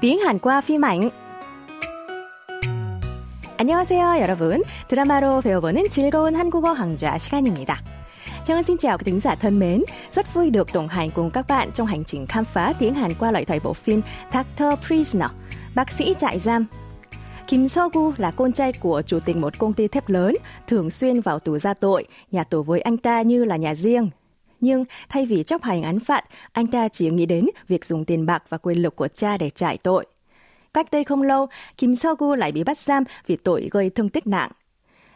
tiếng Hàn qua phim ảnh. 안녕하세요, 여러분. 드라마로 배워보는 즐거운 한국어 강좌 시간입니다. Trang xin chào các thính giả thân mến. Rất vui được đồng hành cùng các bạn trong hành trình khám phá tiếng Hàn qua lời thoại bộ phim Doctor Prisoner, bác sĩ trại giam. Kim So-gu là con trai của chủ tịch một công ty thép lớn, thường xuyên vào tù ra tội, nhà tù với anh ta như là nhà riêng. nhưng thay vì chấp hành án phạt, anh ta chỉ nghĩ đến việc dùng tiền bạc và quyền lực của cha để chạy tội. Cách đây không lâu, Kim Seo-gu lại bị bắt giam vì tội gây thương tích nặng.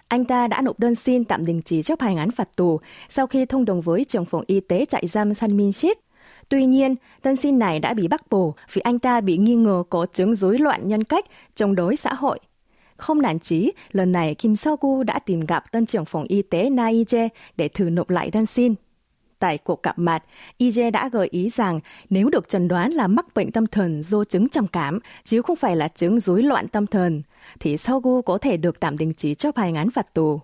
Anh ta đã nộp đơn xin tạm đình chỉ chấp hành án phạt tù sau khi thông đồng với trưởng phòng y tế trại giam San Min Sik. Tuy nhiên, đơn xin này đã bị bác bổ vì anh ta bị nghi ngờ có chứng rối loạn nhân cách, chống đối xã hội. Không nản chí, lần này Kim Seo-gu đã tìm gặp tân trưởng phòng y tế Na Ije để thử nộp lại đơn xin. Tại cuộc gặp mặt, IJ đã gợi ý rằng nếu được chẩn đoán là mắc bệnh tâm thần do chứng trầm cảm, chứ không phải là chứng rối loạn tâm thần, thì Sogu có thể được tạm đình chỉ chấp hành án phạt tù.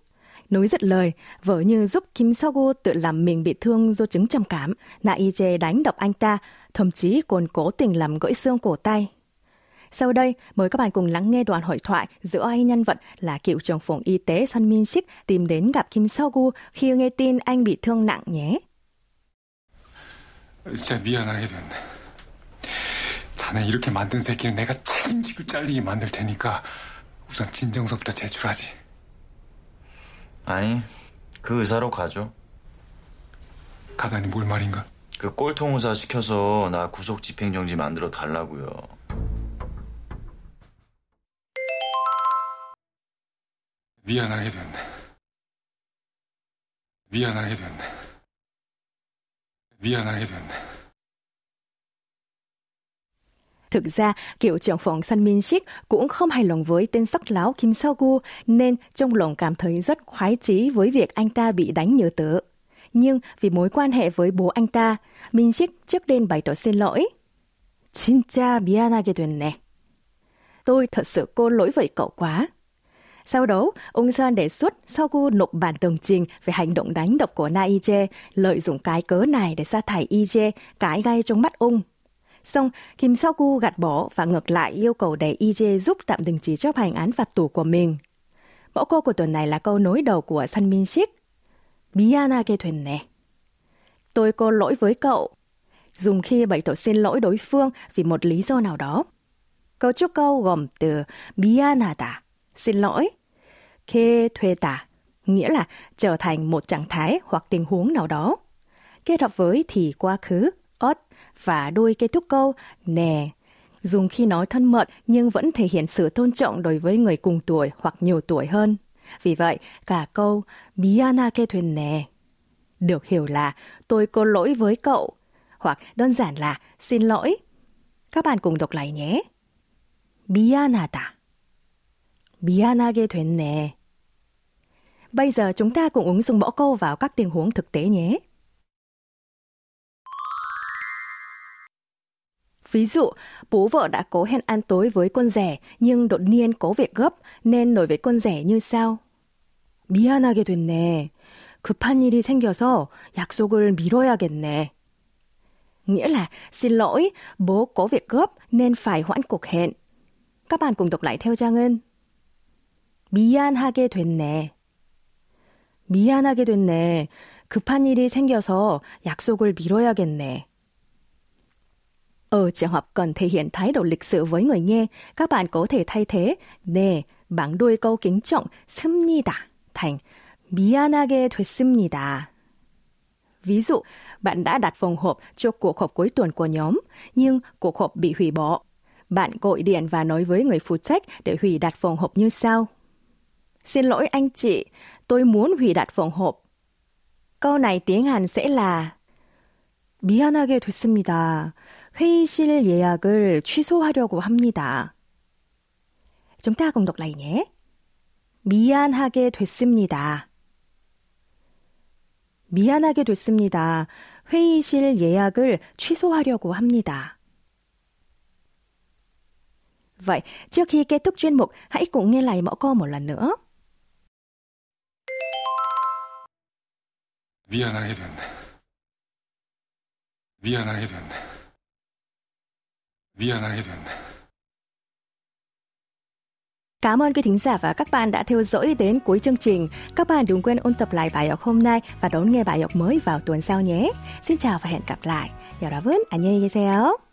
Nói rất lời, vợ như giúp Kim Sogu tự làm mình bị thương do chứng trầm cảm, Na IJ đánh đập anh ta, thậm chí còn cố tình làm gãy xương cổ tay. Sau đây, mời các bạn cùng lắng nghe đoạn hội thoại giữa hai nhân vật là cựu trưởng phòng y tế Sun Min Sik tìm đến gặp Kim Sogu khi nghe tin anh bị thương nặng nhé. 진짜 미안하게 됐네. 자네 이렇게 만든 새끼는 내가 책임지고 잘리게 만들 테니까 우선 진정서부터 제출하지. 아니, 그 의사로 가죠. 가다니 뭘 말인가? 그 꼴통 의사 시켜서 나 구속 집행정지 만들어 달라고요. 미안하게 됐네. 미안하게 됐네. 미안하게 됐네. Thực ra, cựu trưởng phòng Sun Min Sik cũng không hài lòng với tên sắc láo Kim So Gu, nên trong lòng cảm thấy rất khoái chí với việc anh ta bị đánh như tớ. Nhưng vì mối quan hệ với bố anh ta, Min Sik trước đêm bày tỏ xin lỗi. 진짜 미안하게 됐네. Tôi thật sự cô lỗi với cậu quá. Sau đó, ông sơn đề xuất sau cô nộp bản tường trình về hành động đánh đập của Na Ije, lợi dụng cái cớ này để sa thải Ije, cái gai trong mắt ông. Xong, Kim Sao-gu gạt bỏ và ngược lại yêu cầu để Ije giúp tạm đình chỉ chấp hành án phạt tù của mình. Mẫu câu của tuần này là câu nối đầu của Sun Min Sik. Miyanage thuyền nè. Tôi có lỗi với cậu. Dùng khi bày tỏ xin lỗi đối phương vì một lý do nào đó. câu trúc câu gồm từ miyanada, xin lỗi, kê thuê tả, nghĩa là trở thành một trạng thái hoặc tình huống nào đó. Kết hợp với thì quá khứ, ớt và đuôi kết thúc câu nè, dùng khi nói thân mật nhưng vẫn thể hiện sự tôn trọng đối với người cùng tuổi hoặc nhiều tuổi hơn. Vì vậy, cả câu 미안하게 됐네 được hiểu là tôi có lỗi với cậu hoặc đơn giản là xin lỗi. Các bạn cùng đọc lại nhé. 미안하다. 미안하게 됐네. Bây giờ chúng ta cùng ứng dụng mẫu câu vào các tình huống thực tế nhé. Ví dụ, bố vợ đã cố hẹn ăn tối với con rể nhưng đột nhiên có việc gấp nên nói với con rể như sau. 미안하게 됐네. 급한 일이 생겨서 약속을 미뤄야겠네. Nghĩa là xin lỗi, bố có việc gấp nên phải hoãn cuộc hẹn. Các bạn cùng đọc lại theo Trang Ngân. 미안하게 됐네. 미안하게 됐네. 급한 일이 생겨서 약속을 미뤄야겠네. Ở trường hợp cần thể hiện thái độ lịch sự với người nghe, các bạn có thể thay thế nè bằng đuôi câu kính trọng 습니다 thành 미안하게 됐습니다. Ví dụ, bạn đã đặt phòng họp cho cuộc họp cuối tuần của nhóm, nhưng cuộc họp bị hủy bỏ. Bạn gọi điện và nói với người phụ trách để hủy đặt phòng họp như sau. Xin lỗi anh chị, tôi muốn hủy đặt phòng họp. Câu này tiếng Hàn sẽ là 미안하게 됐습니다. 회의실 예약을 취소하려고 합니다. Chúng ta cùng đọc lại nhé. 미안하게 됐습니다. 미안하게 됐습니다. 회의실 예약을 취소하려고 합니다. Vậy, trước khi kết thúc chuyên mục, hãy cùng nghe lại mẫu câu một lần nữa. Vieraydın. Vieraydın. Vieraydın. Cảm ơn quý thính giả và các bạn đã theo dõi đến cuối chương trình. Các bạn đừng quên ôn tập lại bài học hôm nay và đón nghe bài học mới vào tuần sau nhé. Xin chào và hẹn gặp lại. 여러분 안녕히 계세요.